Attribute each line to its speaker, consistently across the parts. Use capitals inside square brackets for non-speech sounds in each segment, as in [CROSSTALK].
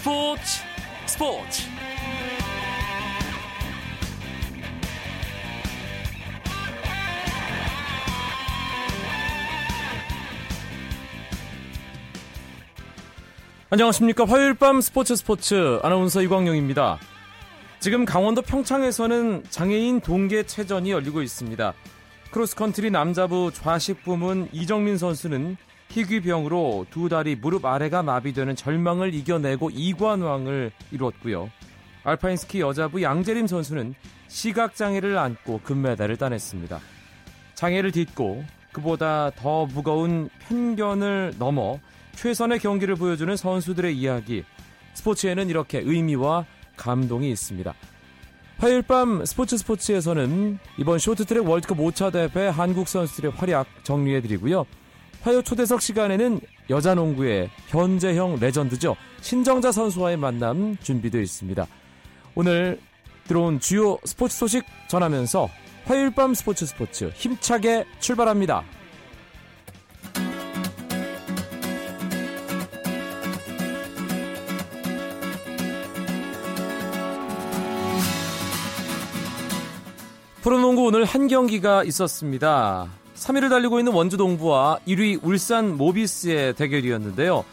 Speaker 1: 스포츠 스포츠. 안녕하십니까. 화요일 밤 스포츠 스포츠. 아나운서 이광용입니다. 지금 강원도 평창에서는 장애인 동계체전이 열리고 있습니다. 크로스컨트리 남자부 좌식 부문 이정민 선수는 희귀병으로 두 다리 무릎 아래가 마비되는 절망을 이겨내고 이관왕을 이루었고요. 알파인 스키 여자부 양재림 선수는 시각장애를 안고 금메달을 따냈습니다. 장애를 딛고 그보다 더 무거운 편견을 넘어 최선의 경기를 보여주는 선수들의 이야기. 스포츠에는 이렇게 의미와 감동이 있습니다. 화요일 밤 스포츠 스포츠에서는 이번 쇼트트랙 월드컵 5차 대회 한국 선수들의 활약 정리해드리고요. 화요 초대석 시간에는 여자 농구의 현재형 레전드죠. 신정자 선수와의 만남 준비되어 있습니다. 오늘 들어온 주요 스포츠 소식 전하면서 화요일 밤 스포츠 스포츠 힘차게 출발합니다. 프로농구 오늘 한 경기가 있었습니다. 3위를 달리고 있는 원주 동부와 1위 울산 모비스의 대결이었는데요.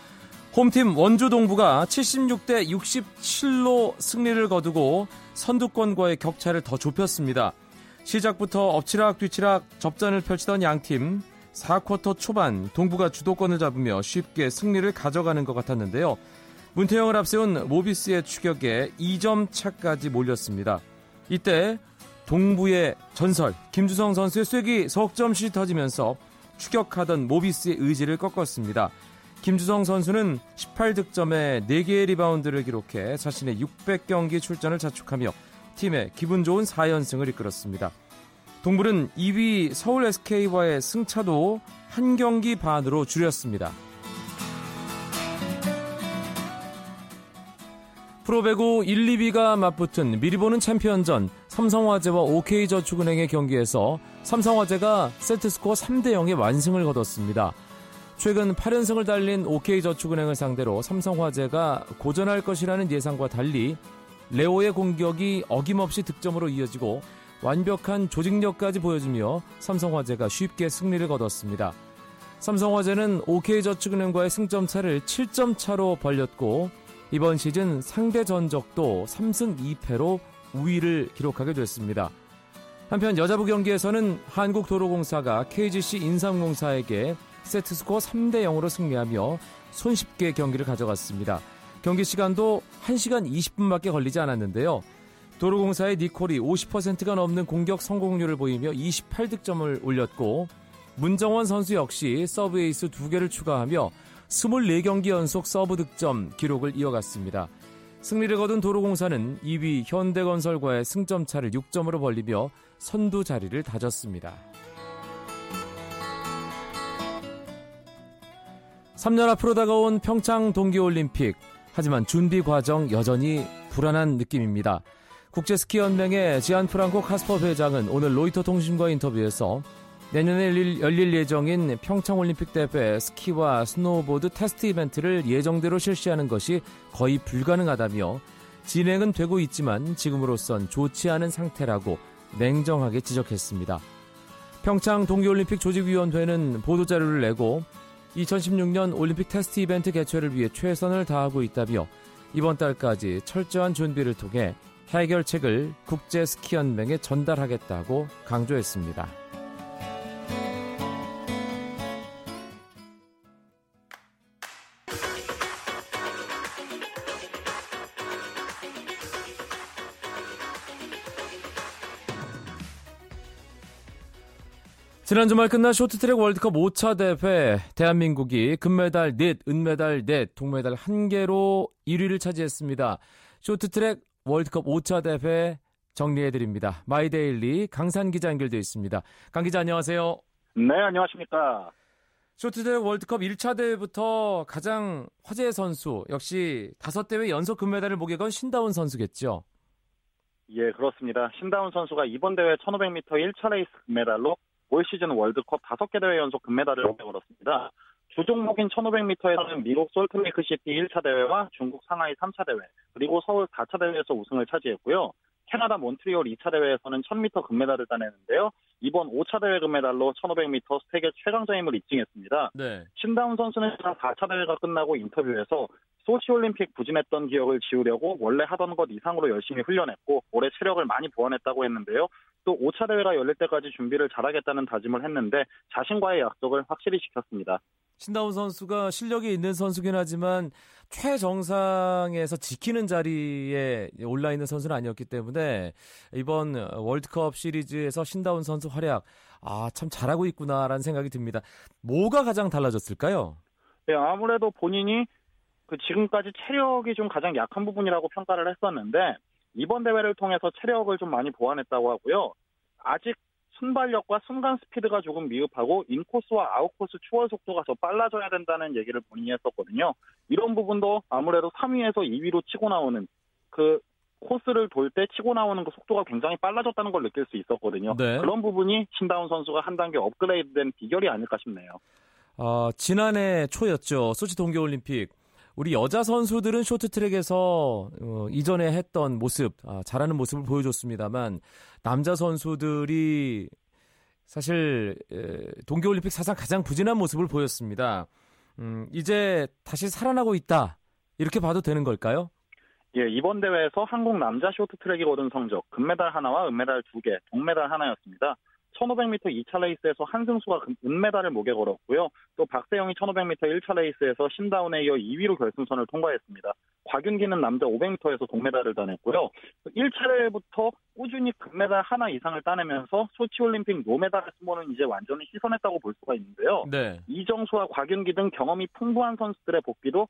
Speaker 1: 홈팀 원주 동부가 76대 67로 승리를 거두고 선두권과의 격차를 더 좁혔습니다. 시작부터 엎치락 뒤치락 접전을 펼치던 양팀 4쿼터 초반 동부가 주도권을 잡으며 쉽게 승리를 가져가는 것 같았는데요. 문태영을 앞세운 모비스의 추격에 2점 차까지 몰렸습니다. 이때 동부의 전설 김주성 선수의 쐐기 석점슛이 터지면서 추격하던 모비스의 의지를 꺾었습니다. 김주성 선수는 18득점에 4개의 리바운드를 기록해 자신의 600경기 출전을 자축하며 팀의 기분 좋은 4연승을 이끌었습니다. 동부는 2위 서울 SK와의 승차도 한 경기 반으로 줄였습니다. 프로배구 1, 2위가 맞붙은 미리 보는 챔피언전 삼성화재와 OK저축은행의 경기에서 삼성화재가 세트스코어 3대 0의 완승을 거뒀습니다. 최근 8연승을 달린 OK저축은행을 상대로 삼성화재가 고전할 것이라는 예상과 달리 레오의 공격이 어김없이 득점으로 이어지고 완벽한 조직력까지 보여주며 삼성화재가 쉽게 승리를 거뒀습니다. 삼성화재는 OK저축은행과의 승점 차를 7점 차로 벌렸고 이번 시즌 상대 전적도 3승 2패로 우위를 기록하게 됐습니다. 한편 여자부 경기에서는 한국도로공사가 KGC 인삼공사에게 세트스코어 3대 0으로 승리하며 손쉽게 경기를 가져갔습니다. 경기 시간도 1시간 20분밖에 걸리지 않았는데요. 도로공사의 니콜이 50%가 넘는 공격 성공률을 보이며 28득점을 올렸고 문정원 선수 역시 서브 에이스 2개를 추가하며 24경기 연속 서브 득점 기록을 이어갔습니다. 승리를 거둔 도로공사는 2위 현대건설과의 승점 차를 6점으로 벌리며 선두 자리를 다졌습니다. 3년 앞으로 다가온 평창 동계올림픽. 하지만 준비 과정 여전히 불안한 느낌입니다. 국제스키연맹의 지안 프랑코 카스퍼 회장은 오늘 로이터 통신과 인터뷰에서 내년에 열릴 예정인 평창올림픽 대회 스키와 스노우보드 테스트 이벤트를 예정대로 실시하는 것이 거의 불가능하다며 진행은 되고 있지만 지금으로선 좋지 않은 상태라고 냉정하게 지적했습니다. 평창 동계올림픽 조직위원회는 보도자료를 내고 2016년 올림픽 테스트 이벤트 개최를 위해 최선을 다하고 있다며 이번 달까지 철저한 준비를 통해 해결책을 국제스키연맹에 전달하겠다고 강조했습니다. 지난 주말 끝난 쇼트트랙 월드컵 5차 대회 대한민국이 금메달 넷, 은메달 넷, 동메달 1개로 1위를 차지했습니다. 쇼트트랙 월드컵 5차 대회 정리해드립니다. 마이데일리 강산 기자 연결되어 있습니다. 강 기자 안녕하세요.
Speaker 2: 네, 안녕하십니까.
Speaker 1: 쇼트트랙 월드컵 1차 대회부터 가장 화제의 선수 역시 다섯 대회 연속 금메달을 목에 건 신다운 선수겠죠.
Speaker 2: 예, 그렇습니다. 신다운 선수가 이번 대회 1500m 1차 레이스 금메달로 올 시즌 월드컵 5개 대회 연속 금메달을 얻었습니다. 주 종목인 1500m에서는 미국 솔트레이크시티 1차 대회와 중국 상하이 3차 대회, 그리고 서울 4차 대회에서 우승을 차지했고요. 캐나다 몬트리올 2차 대회에서는 1000m 금메달을 따내는데요. 이번 5차 대회 금메달로 1500m 세계 최강자임을 입증했습니다. 네. 신다운 선수는 4차 대회가 끝나고 인터뷰에서 소치올림픽 부진했던 기억을 지우려고 원래 하던 것 이상으로 열심히 훈련했고 올해 체력을 많이 보완했다고 했는데요. 또 5차 대회가 열릴 때까지 준비를 잘하겠다는 다짐을 했는데 자신과의 약속을 확실히 지켰습니다.
Speaker 1: 신다운 선수가 실력이 있는 선수긴 하지만 최정상에서 지키는 자리에 올라 있는 선수는 아니었기 때문에 이번 월드컵 시리즈에서 신다운 선수 활약 아 참 잘하고 있구나라는 생각이 듭니다. 뭐가 가장 달라졌을까요?
Speaker 2: 네, 아무래도 본인이 그 지금까지 체력이 좀 가장 약한 부분이라고 평가를 했었는데 이번 대회를 통해서 체력을 좀 많이 보완했다고 하고요. 아직 순발력과 순간 스피드가 조금 미흡하고 인코스와 아웃코스 추월 속도가 더 빨라져야 된다는 얘기를 본인이 했었거든요. 이런 부분도 아무래도 3위에서 2위로 치고 나오는 그 코스를 돌 때 치고 나오는 그 속도가 굉장히 빨라졌다는 걸 느낄 수 있었거든요. 네. 그런 부분이 신다운 선수가 한 단계 업그레이드된 비결이 아닐까 싶네요.
Speaker 1: 어, 지난해 초였죠. 소치 동계올림픽. 우리 여자 선수들은 쇼트트랙에서 어, 이전에 했던 모습, 아, 잘하는 모습을 보여줬습니다만 남자 선수들이 사실 에, 동계올림픽 사상 가장 부진한 모습을 보였습니다. 음, 이제 다시 살아나고 있다 이렇게 봐도 되는 걸까요?
Speaker 2: 예, 이번 대회에서 한국 남자 쇼트트랙이 거둔 성적 금메달 하나와 은메달 두 개, 동메달 하나였습니다. 1500m 2차 레이스에서 한승수가 은메달을 목에 걸었고요. 또 박세영이 1500m 1차 레이스에서 신다운에 이어 2위로 결승선을 통과했습니다. 곽윤기는 남자 500m에서 동메달을 따냈고요. 1차 대회부터 꾸준히 금메달 하나 이상을 따내면서 소치올림픽 노메달의 수모는 이제 완전히 씻어냈다고 볼 수가 있는데요. 네. 이정수와 곽윤기 등 경험이 풍부한 선수들의 복귀도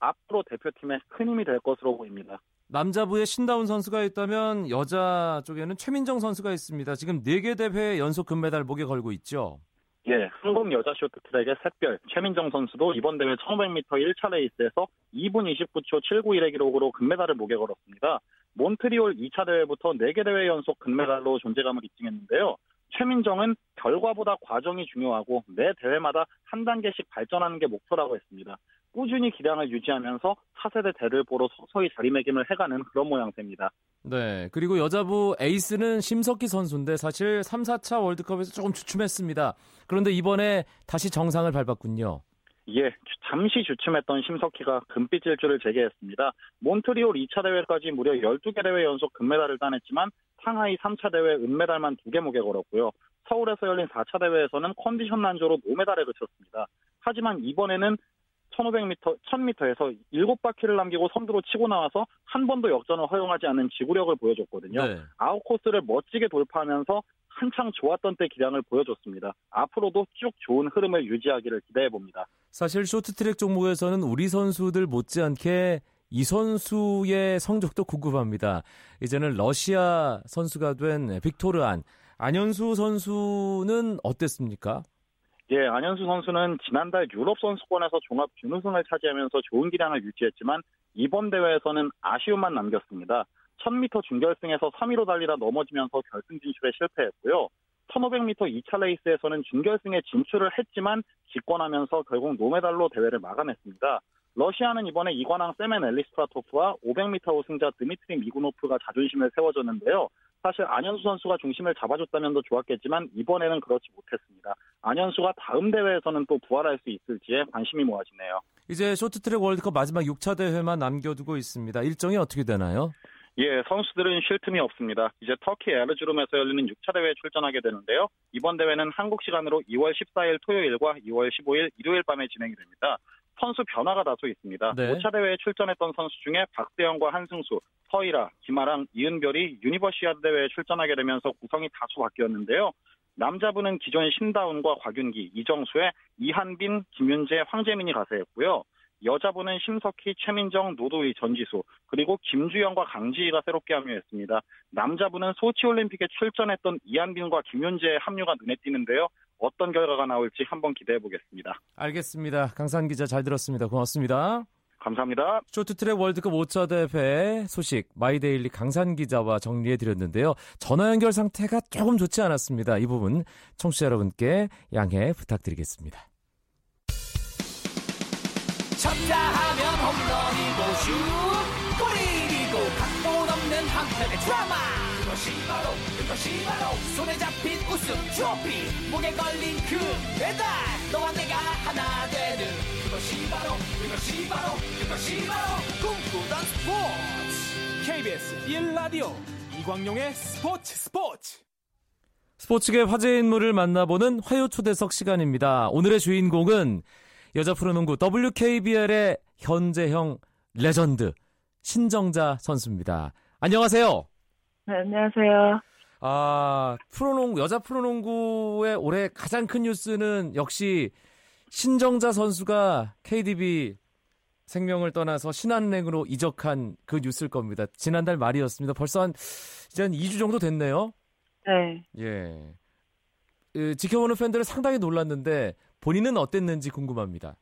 Speaker 2: 앞으로 대표팀에 큰 힘이 될 것으로 보입니다.
Speaker 1: 남자부에 신다운 선수가 있다면 여자 쪽에는 최민정 선수가 있습니다. 지금 4개 대회 연속 금메달 목에 걸고 있죠.
Speaker 2: 예, 한국 여자 쇼트트랙의 샛별 최민정 선수도 이번 대회 1500m 1차 레이스에서 2분 29초 791의 기록으로 금메달을 목에 걸었습니다. 몬트리올 2차 대회부터 4개 대회 연속 금메달로 존재감을 입증했는데요. 최민정은 결과보다 과정이 중요하고 매 대회마다 한 단계씩 발전하는 게 목표라고 했습니다. 꾸준히 기량을 유지하면서 차세대 대들보로 서서히 자리매김을 해가는 그런 모양새입니다.
Speaker 1: 네. 그리고 여자부 에이스는 심석희 선수인데 사실 3, 4차 월드컵에서 조금 주춤했습니다. 그런데 이번에 다시 정상을 밟았군요.
Speaker 2: 예, 잠시 주춤했던 심석희가 금빛 질주를 재개했습니다. 몬트리올 2차 대회까지 무려 12개 대회 연속 금메달을 따냈지만 상하이 3차 대회 은메달만 2개 목에 걸었고요. 서울에서 열린 4차 대회에서는 컨디션 난조로 노메달에 그쳤습니다. 하지만 이번에는 1500m, 1000m에서 7바퀴를 남기고 선두로 치고 나와서 한 번도 역전을 허용하지 않는 지구력을 보여줬거든요. 네. 아웃 코스를 멋지게 돌파하면서 한창 좋았던 때 기량을 보여줬습니다. 앞으로도 쭉 좋은 흐름을 유지하기를 기대해 봅니다.
Speaker 1: 사실 쇼트트랙 종목에서는 우리 선수들 못지않게 이 선수의 성적도 궁금합니다. 이제는 러시아 선수가 된 빅토르 안 안현수 선수는 어땠습니까?
Speaker 2: 예, 안현수 선수는 지난달 유럽 선수권에서 종합 준우승을 차지하면서 좋은 기량을 유지했지만 이번 대회에서는 아쉬움만 남겼습니다. 1000m 준결승에서 3위로 달리다 넘어지면서 결승 진출에 실패했고요. 1500m 2차 레이스에서는 준결승에 진출을 했지만 기권하면서 결국 노메달로 대회를 마감했습니다. 러시아는 이번에 이관왕 세멘 엘리스트라토프와 500m 우승자 드미트리 미구노프가 자존심을 세워줬는데요. 사실 안현수 선수가 중심을 잡아줬다면 더 좋았겠지만 이번에는 그렇지 못했습니다. 안현수가 다음 대회에서는 또 부활할 수 있을지에 관심이 모아지네요.
Speaker 1: 이제 쇼트트랙 월드컵 마지막 6차 대회만 남겨두고 있습니다. 일정이 어떻게 되나요?
Speaker 2: 예, 선수들은 쉴 틈이 없습니다. 이제 터키 에르주름에서 열리는 6차 대회에 출전하게 되는데요. 이번 대회는 한국 시간으로 2월 14일 토요일과 2월 15일 일요일 밤에 진행이 됩니다. 선수 변화가 다소 있습니다. 네. 5차 대회에 출전했던 선수 중에 박세영과 한승수, 서이라, 김아랑, 이은별이 유니버시아드 대회에 출전하게 되면서 구성이 다소 바뀌었는데요. 남자부는 기존 신다운과 곽윤기, 이정수의 이한빈, 김윤재, 황재민이 가세했고요. 여자부는 심석희, 최민정, 노도희, 전지수, 그리고 김주영과 강지희가 새롭게 합류했습니다. 남자부는 소치올림픽에 출전했던 이한빈과 김윤재의 합류가 눈에 띄는데요. 어떤 결과가 나올지 한번 기대해 보겠습니다.
Speaker 1: 알겠습니다. 강산 기자 잘 들었습니다. 고맙습니다.
Speaker 2: 감사합니다.
Speaker 1: 쇼트트랙 월드컵 5차 대회 소식 마이데일리 강산 기자와 정리해 드렸는데요. 전화 연결 상태가 조금 좋지 않았습니다. 이 부분 청취자 여러분께 양해 부탁드리겠습니다.
Speaker 3: 쳤다 하면 홈런이고 슛 없는 한편의 드라마. 그것이 바로 그것이 바로 손에 잡힌 우승 트로피. 목에 걸린 그 배달 너와 내가 하나 되는. 그것이 바로 그것이 바로 그것이 바로 꿈꾸던 스포츠. KBS 1라디오 이광용의 스포츠 스포츠.
Speaker 1: 스포츠계 화제 인물을 만나보는 화요 초대석 시간입니다. 오늘의 주인공은 여자 프로농구 WKBL의 현재형 레전드 신정자 선수입니다. 안녕하세요.
Speaker 4: 네, 안녕하세요.
Speaker 1: 아, 프로농구, 여자 프로농구의 올해 가장 큰 뉴스는 역시 신정자 선수가 KDB 생명을 떠나서 신한은행으로 이적한 그 뉴스일 겁니다. 지난달 말이었습니다. 벌써 한, 이제 한 2주 정도 됐네요.
Speaker 4: 네.
Speaker 1: 예. 그, 지켜보는 팬들은 상당히 놀랐는데 본인은 어땠는지 궁금합니다.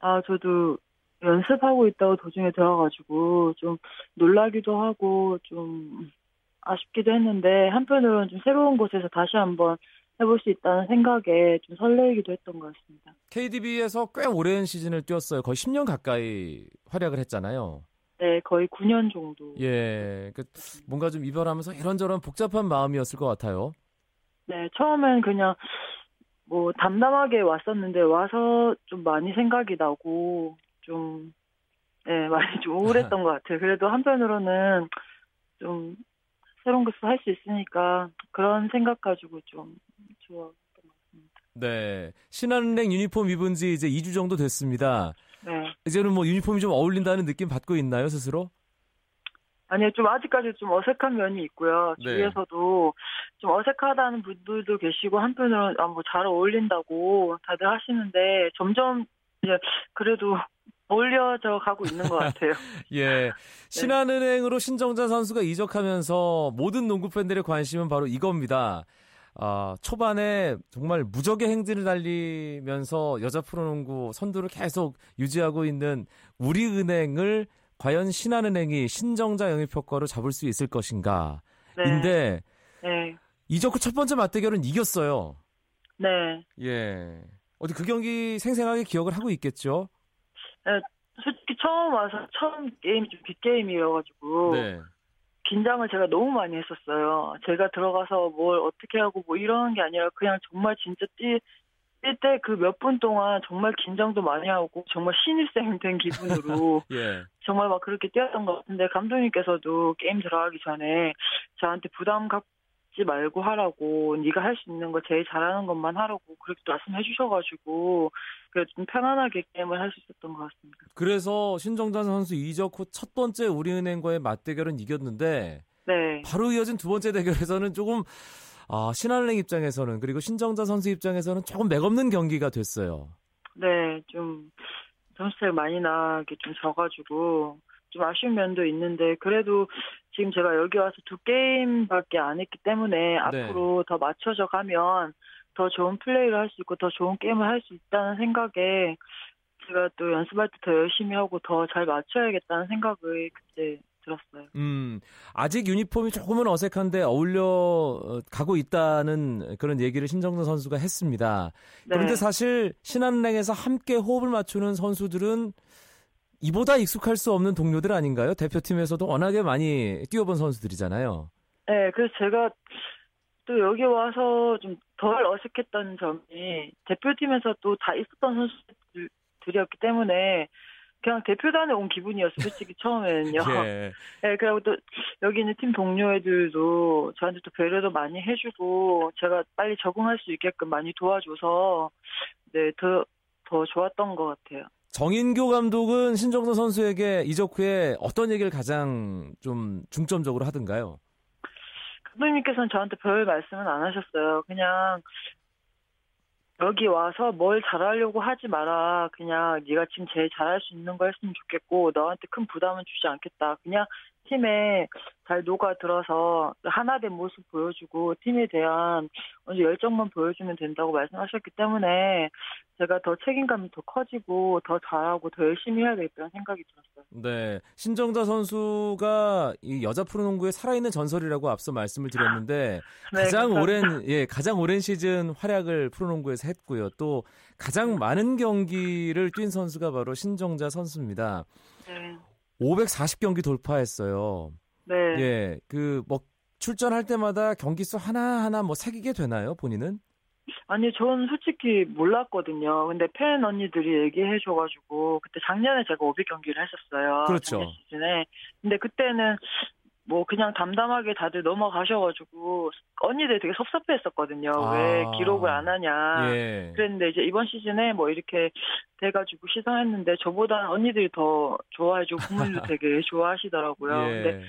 Speaker 4: 아, 저도 연습하고 있다고 도중에 들어가지고 좀 놀라기도 하고 좀 아쉽기도 했는데 한편으로는 좀 새로운 곳에서 다시 한번 해볼 수 있다는 생각에 좀 설레기도 했던 것 같습니다.
Speaker 1: KDB에서 꽤 오랜 시즌을 뛰었어요. 거의 10년 가까이 활약을 했잖아요.
Speaker 4: 네, 거의 9년 정도.
Speaker 1: 예. 그 뭔가 좀 이별하면서 이런저런 복잡한 마음이었을 것 같아요.
Speaker 4: 네, 처음엔 그냥 뭐 담담하게 왔었는데 와서 좀 많이 생각이 나고 좀 네, 많이 좀 우울했던 것 같아요. 그래도 한편으로는 좀 새로운 것을 할 수 있으니까 그런 생각 가지고 좀 좋았던 것 같습니다.
Speaker 1: 네. 신한은행 유니폼 입은 지 이제 2주 정도 됐습니다.
Speaker 4: 네.
Speaker 1: 이제는 뭐 유니폼이 좀 어울린다는 느낌 받고 있나요, 스스로?
Speaker 4: 아니요, 좀 아직까지 좀 어색한 면이 있고요.
Speaker 1: 네.
Speaker 4: 주위에서도 좀 어색하다는 분들도 계시고 한편으로는 아, 뭐잘 어울린다고 다들 하시는데 점점 이제 그래도 어울려져 가고 있는 것 같아요. [LAUGHS]
Speaker 1: 예. 신한은행으로 신정자 선수가 이적하면서 모든 농구 팬들의 관심은 바로 이겁니다. 아, 초반에 정말 무적의 행진을 달리면서 여자 프로농구 선두를 계속 유지하고 있는 우리은행을 과연 신한은행이 신정자 영입 효과로 잡을 수 있을 것인가?
Speaker 4: 네.
Speaker 1: 인데
Speaker 4: 네.
Speaker 1: 이적 후 첫 번째 맞대결은 이겼어요.
Speaker 4: 네.
Speaker 1: 예. 어디 그 경기 생생하게 기억을 하고 있겠죠?
Speaker 4: 솔직히 처음 와서 처음 게임이 좀 빅게임이어가지고
Speaker 1: 네.
Speaker 4: 긴장을 제가 너무 많이 했었어요. 제가 들어가서 뭘 어떻게 하고 뭐 이런 게 아니라 그냥 정말 진짜 뛰, 뛸 때 그 몇 분 동안 정말 긴장도 많이 하고 정말 신입생 된 기분으로 [LAUGHS]
Speaker 1: 예.
Speaker 4: 정말 막 그렇게 뛰었던 것 같은데 감독님께서도 게임 들어가기 전에 저한테 부담 갖 지 말고 하라고 네가 할 수 있는 거 제일 잘하는 것만 하라고 그렇게 말씀해 주셔가지고 그래도 좀 편안하게 게임을 할 수 있었던 것 같습니다.
Speaker 1: 그래서 신정자 선수 이적 후 첫 번째 우리은행과의 맞대결은 이겼는데
Speaker 4: 네,
Speaker 1: 바로 이어진 두 번째 대결에서는 조금 아, 신한은행 입장에서는 그리고 신정자 선수 입장에서는 조금 맥없는 경기가 됐어요.
Speaker 4: 네, 좀 점수차가 많이 나게 좀 져가지고 좀 아쉬운 면도 있는데 그래도 지금 제가 여기 와서 두 게임밖에 안 했기 때문에 앞으로 더 맞춰져 가면 더 좋은 플레이를 할 수 있고 더 좋은 게임을 할 수 있다는 생각에 제가 또 연습할 때 더 열심히 하고 더 잘 맞춰야겠다는 생각을 그때 들었어요.
Speaker 1: 음, 아직 유니폼이 조금은 어색한데 어울려 어, 가고 있다는 그런 얘기를 신정자 선수가 했습니다.
Speaker 4: 네.
Speaker 1: 그런데 사실 신한은행에서 함께 호흡을 맞추는 선수들은 이보다 익숙할 수 없는 동료들 아닌가요? 대표팀에서도 워낙에 많이 뛰어본 선수들이잖아요.
Speaker 4: 네, 그래서 제가 또 여기 와서 좀 덜 어색했던 점이 대표팀에서 또 다 있었던 선수들이었기 때문에 그냥 대표단에 온 기분이었어요. 솔직히 [LAUGHS] 처음에는요.
Speaker 1: 예.
Speaker 4: 네, 그리고 또 여기 있는 팀 동료 애들도 저한테 또 배려도 많이 해주고 제가 빨리 적응할 수 있게끔 많이 도와줘서 네, 더, 더 좋았던 것 같아요.
Speaker 1: 정인교 감독은 신정서 선수에게 이적 후에 어떤 얘기를 가장 좀 중점적으로 하던가요?
Speaker 4: 감독님께서는 저한테 별 말씀은 안 하셨어요. 그냥 여기 와서 뭘 잘하려고 하지 마라. 그냥 네가 지금 제일 잘할 수 있는 거 했으면 좋겠고 너한테 큰 부담은 주지 않겠다. 그냥 팀에 잘 녹아들어서 하나 된 모습 보여주고 팀에 대한 열정만 보여주면 된다고 말씀하셨기 때문에 제가 더 책임감이 더 커지고 더 잘하고 더 열심히 해야 되겠다는 생각이 들었어요.
Speaker 1: 네. 신정자 선수가 이 여자 프로농구의 살아있는 전설이라고 앞서 말씀을 드렸는데 [LAUGHS]
Speaker 4: 네,
Speaker 1: 가장
Speaker 4: 감사합니다.
Speaker 1: 오랜 예, 가장 오랜 시즌 활약을 프로농구에서 했고요. 또 가장 많은 경기를 뛴 선수가 바로 신정자 선수입니다.
Speaker 4: 네.
Speaker 1: 540경기 돌파했어요.
Speaker 4: 네.
Speaker 1: 예. 그 뭐 출전할 때마다 경기 수 하나하나 뭐 새기게 되나요, 본인은?
Speaker 4: 아니, 전 솔직히 몰랐거든요. 근데 팬 언니들이 얘기해 줘가지고, 그때 작년에 제가 500경기를 했었어요.
Speaker 1: 그렇죠.
Speaker 4: 시즌에. 근데 그때는 뭐 그냥 담담하게 다들 넘어가셔가지고, 언니들이 되게 섭섭해 했었거든요. 왜
Speaker 1: 아.
Speaker 4: 기록을 안 하냐.
Speaker 1: 예.
Speaker 4: 그랬는데 이제 이번 시즌에 뭐 이렇게 돼가지고 시상했는데 저보다 언니들이 더 좋아해주고 부모님도 [LAUGHS] 되게 좋아하시더라고요. 근데
Speaker 1: 예.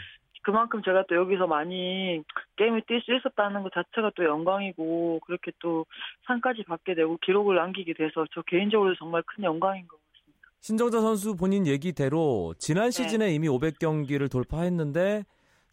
Speaker 4: 그만큼 제가 또 여기서 많이 게임을 뛸 수 있었다는 것 자체가 또 영광이고 그렇게 또 상까지 받게 되고 기록을 남기게 돼서 저 개인적으로 정말 큰 영광인 것 같습니다.
Speaker 1: 신정자 선수 본인 얘기대로 지난
Speaker 4: 네.
Speaker 1: 시즌에 이미 500경기를 돌파했는데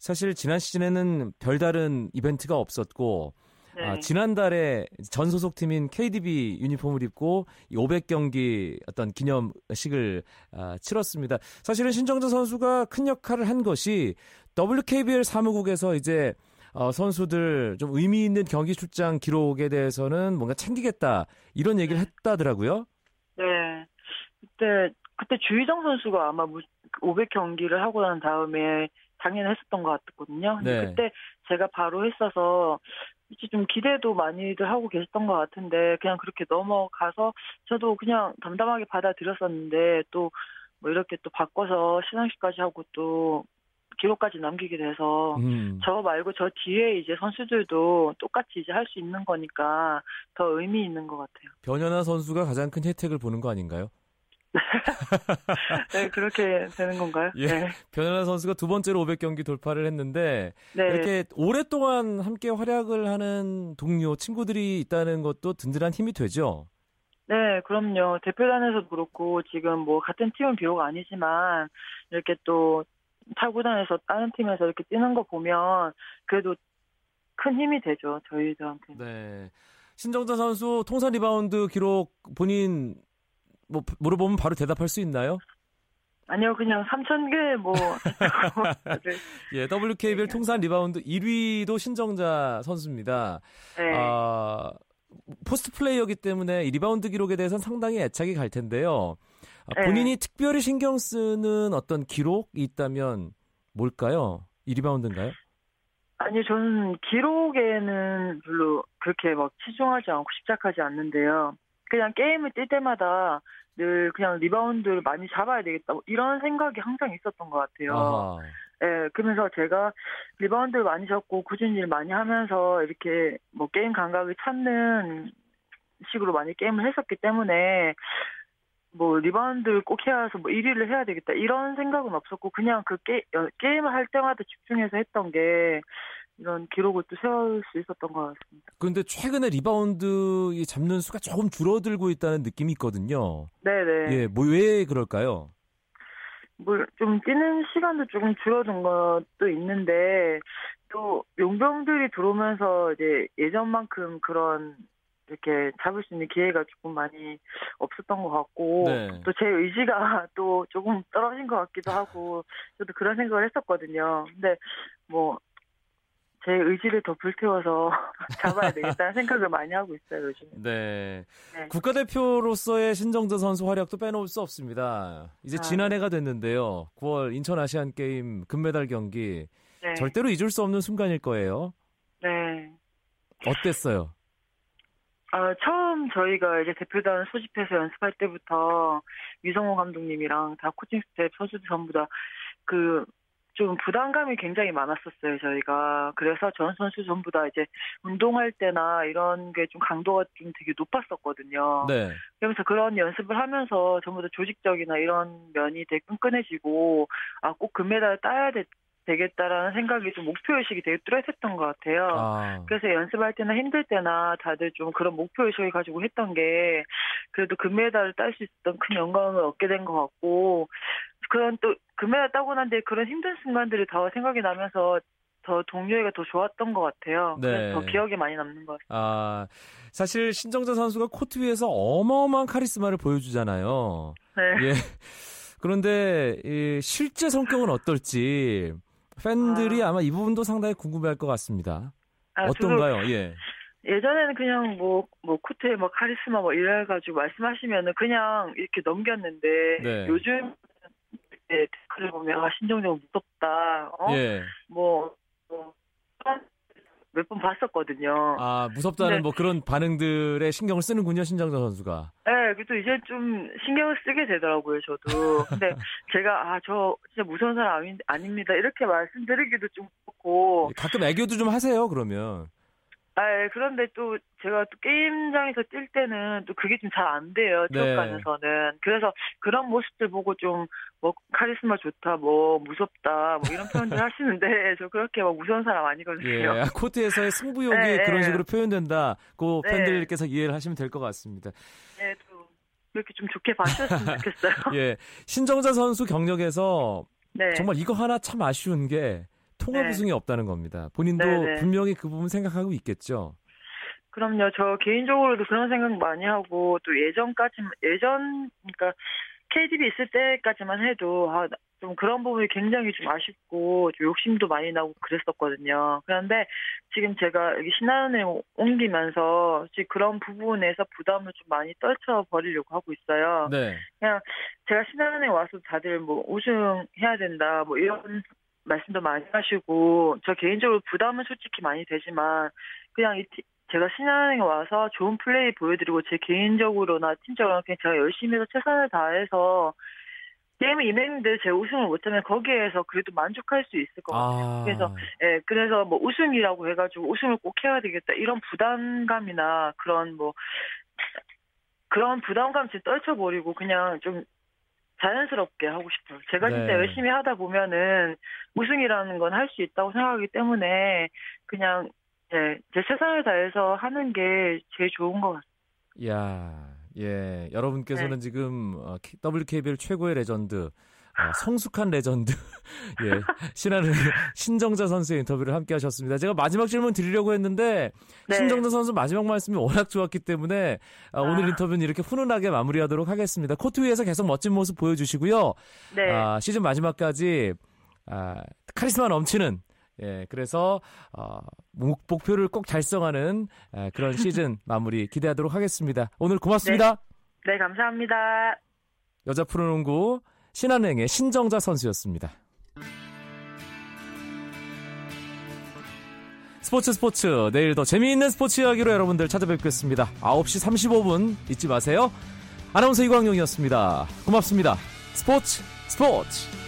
Speaker 1: 사실 지난 시즌에는 별다른 이벤트가 없었고
Speaker 4: 네.
Speaker 1: 아, 지난달에 전 소속팀인 KDB 유니폼을 입고 이 500경기 어떤 기념식을 아, 치렀습니다. 사실은 신정자 선수가 큰 역할을 한 것이 WKBL 사무국에서 이제 어, 선수들 좀 의미 있는 경기 출장 기록에 대해서는 뭔가 챙기겠다 이런 얘기를 했다더라고요.
Speaker 4: 네. 그때 그때 주희정 선수가 아마 500 경기를 하고 난 다음에 작년에 했었던 것 같거든요.
Speaker 1: 네.
Speaker 4: 그때 제가 바로 했어서 이제 좀 기대도 많이들 하고 계셨던 것 같은데 그냥 그렇게 넘어가서 저도 그냥 담담하게 받아들였었는데 또 뭐 이렇게 또 바꿔서 시상식까지 하고 또 기록까지 남기게 돼서
Speaker 1: 음.
Speaker 4: 저 말고 저 뒤에 이제 선수들도 똑같이 이제 할 수 있는 거니까 더 의미 있는 것 같아요.
Speaker 1: 변현아 선수가 가장 큰 혜택을 보는 거 아닌가요?
Speaker 4: 네, 그렇게 되는 건가요?
Speaker 1: 예.
Speaker 4: 네.
Speaker 1: 변연하 선수가 두 번째로 500경기 돌파를 했는데
Speaker 4: 네.
Speaker 1: 이렇게 오랫동안 함께 활약을 하는 동료 친구들이 있다는 것도 든든한 힘이 되죠.
Speaker 4: 네, 그럼요. 대표팀에서도 그렇고 지금 뭐 같은 팀은 비록 아니지만 이렇게 또 타구단에서 다른 팀에서 이렇게 뛰는 거 보면 그래도 큰 힘이 되죠. 저희들한테.
Speaker 1: 네. 신정자 선수 통산 리바운드 기록 본인 뭐 물어보면 바로 대답할 수 있나요?
Speaker 4: 아니요, 그냥 3천 개 뭐 다들
Speaker 1: 예, WKBL 통산 리바운드 1위도 신정자 선수입니다.
Speaker 4: 네.
Speaker 1: 아, 포스트 플레이어기 때문에 이 리바운드 기록에 대해서는 상당히 애착이 갈 텐데요. 아,
Speaker 4: 네.
Speaker 1: 본인이 특별히 신경 쓰는 어떤 기록이 있다면 뭘까요? 이 리바운드인가요?
Speaker 4: 아니 저는 기록에는 별로 그렇게 막 치중하지 않고 집착하지 않는데요. 그냥 게임을 뛸 때마다 늘 그냥 리바운드를 많이 잡아야 되겠다 뭐 이런 생각이 항상 있었던 것 같아요.
Speaker 1: 아하.
Speaker 4: 예, 그러면서 제가 리바운드를 많이 잡고 꾸준히 일 많이 하면서 이렇게 뭐 게임 감각을 찾는 식으로 많이 게임을 했었기 때문에 뭐 리바운드를 꼭 해야 해서 뭐 1위를 해야 되겠다 이런 생각은 없었고 그냥 그 게, 어, 게임을 할 때마다 집중해서 했던 게 이런 기록을 또 세울 수 있었던 것 같습니다.
Speaker 1: 그런데 최근에 리바운드 이 잡는 수가 조금 줄어들고 있다는 느낌이 있거든요.
Speaker 4: 네네.
Speaker 1: 예, 뭐 왜 그럴까요?
Speaker 4: 뭐 좀 뛰는 시간도 조금 줄어든 것도 있는데 또 용병들이 들어오면서 이제 예전만큼 그런 이렇게 잡을 수 있는 기회가 조금 많이 없었던 것 같고
Speaker 1: 네.
Speaker 4: 또 제 의지가 [LAUGHS] 또 조금 떨어진 것 같기도 하고 저도 그런 생각을 했었거든요. 근데 뭐 제 의지를 더 불태워서 [LAUGHS] 잡아야 되겠다는 생각을 많이 하고 있어요 요즘.
Speaker 1: 네.
Speaker 4: 네.
Speaker 1: 국가대표로서의 신정자 선수 활약도 빼놓을 수 없습니다. 이제
Speaker 4: 아.
Speaker 1: 지난해가 됐는데요. 9월 인천 아시안 게임 금메달 경기
Speaker 4: 네.
Speaker 1: 절대로 잊을 수 없는 순간일 거예요.
Speaker 4: 네.
Speaker 1: 어땠어요?
Speaker 4: 아, 처음 저희가 이제 대표단 소집해서 연습할 때부터 위성우 감독님이랑 다 코칭 스태프 선수들 전부 다 그 좀 부담감이 굉장히 많았었어요, 저희가. 그래서 전 선수 전부 다 이제 운동할 때나 이런 게 좀 강도가 좀 되게 높았었거든요.
Speaker 1: 네.
Speaker 4: 그러면서 그런 연습을 하면서 전부 다 조직적이나 이런 면이 되게 끈끈해지고, 아, 꼭 금메달 따야 되, 되겠다라는 생각이 좀 목표의식이 되게 뚜렷했던 것 같아요.
Speaker 1: 아,
Speaker 4: 그래서 연습할 때나 힘들 때나 다들 좀 그런 목표의식을 가지고 했던 게 그래도 금메달을 딸 수 있었던 큰 영광을 얻게 된 것 같고 그런 또 금메달 따고 난 뒤에 그런 힘든 순간들이 더 생각이 나면서 더 동료애가 더 좋았던 것 같아요.
Speaker 1: 네.
Speaker 4: 더 기억에 많이 남는 것 같아요.
Speaker 1: 아, 사실 신정자 선수가 코트 위에서 어마어마한 카리스마를 보여주잖아요.
Speaker 4: 네.
Speaker 1: 예. 그런데 이 실제 성격은 어떨지 팬들이 아마 이 부분도 상당히 궁금해할 것 같습니다.
Speaker 4: 아,
Speaker 1: 어떤가요? 예.
Speaker 4: 예전에는 그냥 뭐, 뭐, 코트에 뭐 카리스마 뭐 이래가지고 말씀하시면은 그냥 이렇게 넘겼는데,
Speaker 1: 네.
Speaker 4: 요즘, 네, 댓글을 보면, 아, 신정정 무섭다, 어?
Speaker 1: 예.
Speaker 4: 뭐, 뭐, 몇번 봤었거든요.
Speaker 1: 아, 무섭다는
Speaker 4: 네.
Speaker 1: 뭐 그런 반응들에 신경을 쓰는군요, 신정자 선수가.
Speaker 4: 네, 그래도 이제 좀 신경을 쓰게 되더라고요, 저도. 근데 [LAUGHS] 제가, 아, 저 진짜 무서운 사람 아닙니다. 이렇게 말씀드리기도 좀 그렇고.
Speaker 1: 가끔 애교도 좀 하세요, 그러면.
Speaker 4: 아, 예, 그런데 또 제가 또 게임장에서 뛸 때는 또 그게 좀 잘 안 돼요,
Speaker 1: 네.
Speaker 4: 체육관에서는. 그래서 그런 모습들 보고 좀 뭐 카리스마 좋다, 뭐 무섭다, 뭐 이런 표현들 [LAUGHS] 하시는데 저 그렇게 막 무서운 사람 아니거든요.
Speaker 1: 예. 아, 코트에서의 승부욕이
Speaker 4: 네,
Speaker 1: 그런
Speaker 4: 네.
Speaker 1: 식으로 표현된다. 그
Speaker 4: 네.
Speaker 1: 팬들께서 이해를 하시면 될 것 같습니다.
Speaker 4: 네, 또 그렇게 좀 좋게 봐주셨으면 좋겠어요. [LAUGHS]
Speaker 1: 예. 신정자 선수 경력에서
Speaker 4: 네.
Speaker 1: 정말 이거 하나 참 아쉬운 게 통합
Speaker 4: 네.
Speaker 1: 우승이 없다는 겁니다. 본인도
Speaker 4: 네, 네.
Speaker 1: 분명히 그 부분 생각하고 있겠죠.
Speaker 4: 그럼요. 저 개인적으로도 그런 생각 많이 하고 또 예전까지 예전 그러니까 KDB 있을 때까지만 해도 아, 좀 그런 부분이 굉장히 좀 아쉽고 좀 욕심도 많이 나고 그랬었거든요. 그런데 지금 제가 여기 신한은행 옮기면서 지금 그런 부분에서 부담을 좀 많이 떨쳐 버리려고 하고 있어요.
Speaker 1: 네.
Speaker 4: 그냥 제가 신한은행 와서 다들 뭐 우승해야 된다 뭐 이런 말씀도 많이 하시고 저 개인적으로 부담은 솔직히 많이 되지만 그냥 이 티- 제가 신한은행에 와서 좋은 플레이 보여드리고 제 개인적으로나 팀적으로 그냥 제가 열심히 해서 최선을 다해서 게임을 임했는데 제 우승을 못하면 거기에서 그래도 만족할 수 있을 것 같아요.
Speaker 1: 아.
Speaker 4: 그래서 예, 그래서 뭐 우승이라고 해가지고 우승을 꼭 해야 되겠다 이런 부담감이나 그런 뭐 그런 부담감 좀 떨쳐버리고 그냥 좀 자연스럽게 하고 싶어요. 제가
Speaker 1: 네.
Speaker 4: 진짜 열심히 하다 보면은 우승이라는 건 할 수 있다고 생각하기 때문에 그냥 예, 제 최선을 다해서 하는 게 제일 좋은 것 같아요.
Speaker 1: 야, 예. 여러분께서는
Speaker 4: 네.
Speaker 1: 지금 어, WKBL 최고의 레전드 어, 성숙한 레전드 [LAUGHS] 예 신하는 [LAUGHS] 신정자 선수의 인터뷰를 함께 하셨습니다. 제가 마지막 질문 드리려고 했는데
Speaker 4: 네.
Speaker 1: 신정자 선수 마지막 말씀이 워낙 좋았기 때문에 아, 오늘
Speaker 4: 아.
Speaker 1: 인터뷰는 이렇게 훈훈하게 마무리하도록 하겠습니다. 코트 위에서 계속 멋진 모습 보여주시고요.
Speaker 4: 네.
Speaker 1: 아, 시즌 마지막까지 아, 카리스마 넘치는 예, 그래서 어, 목, 목표를 꼭 달성하는 아, 그런 시즌 [LAUGHS] 마무리 기대하도록 하겠습니다. 오늘 고맙습니다.
Speaker 4: 네, 감사합니다.
Speaker 1: 여자 프로농구 신한은행의 신정자 선수였습니다. 스포츠 스포츠 내일 더 재미있는 스포츠 이야기로 여러분들 찾아뵙겠습니다. 9시 35분 잊지 마세요. 아나운서 이광용이었습니다. 고맙습니다. 스포츠 스포츠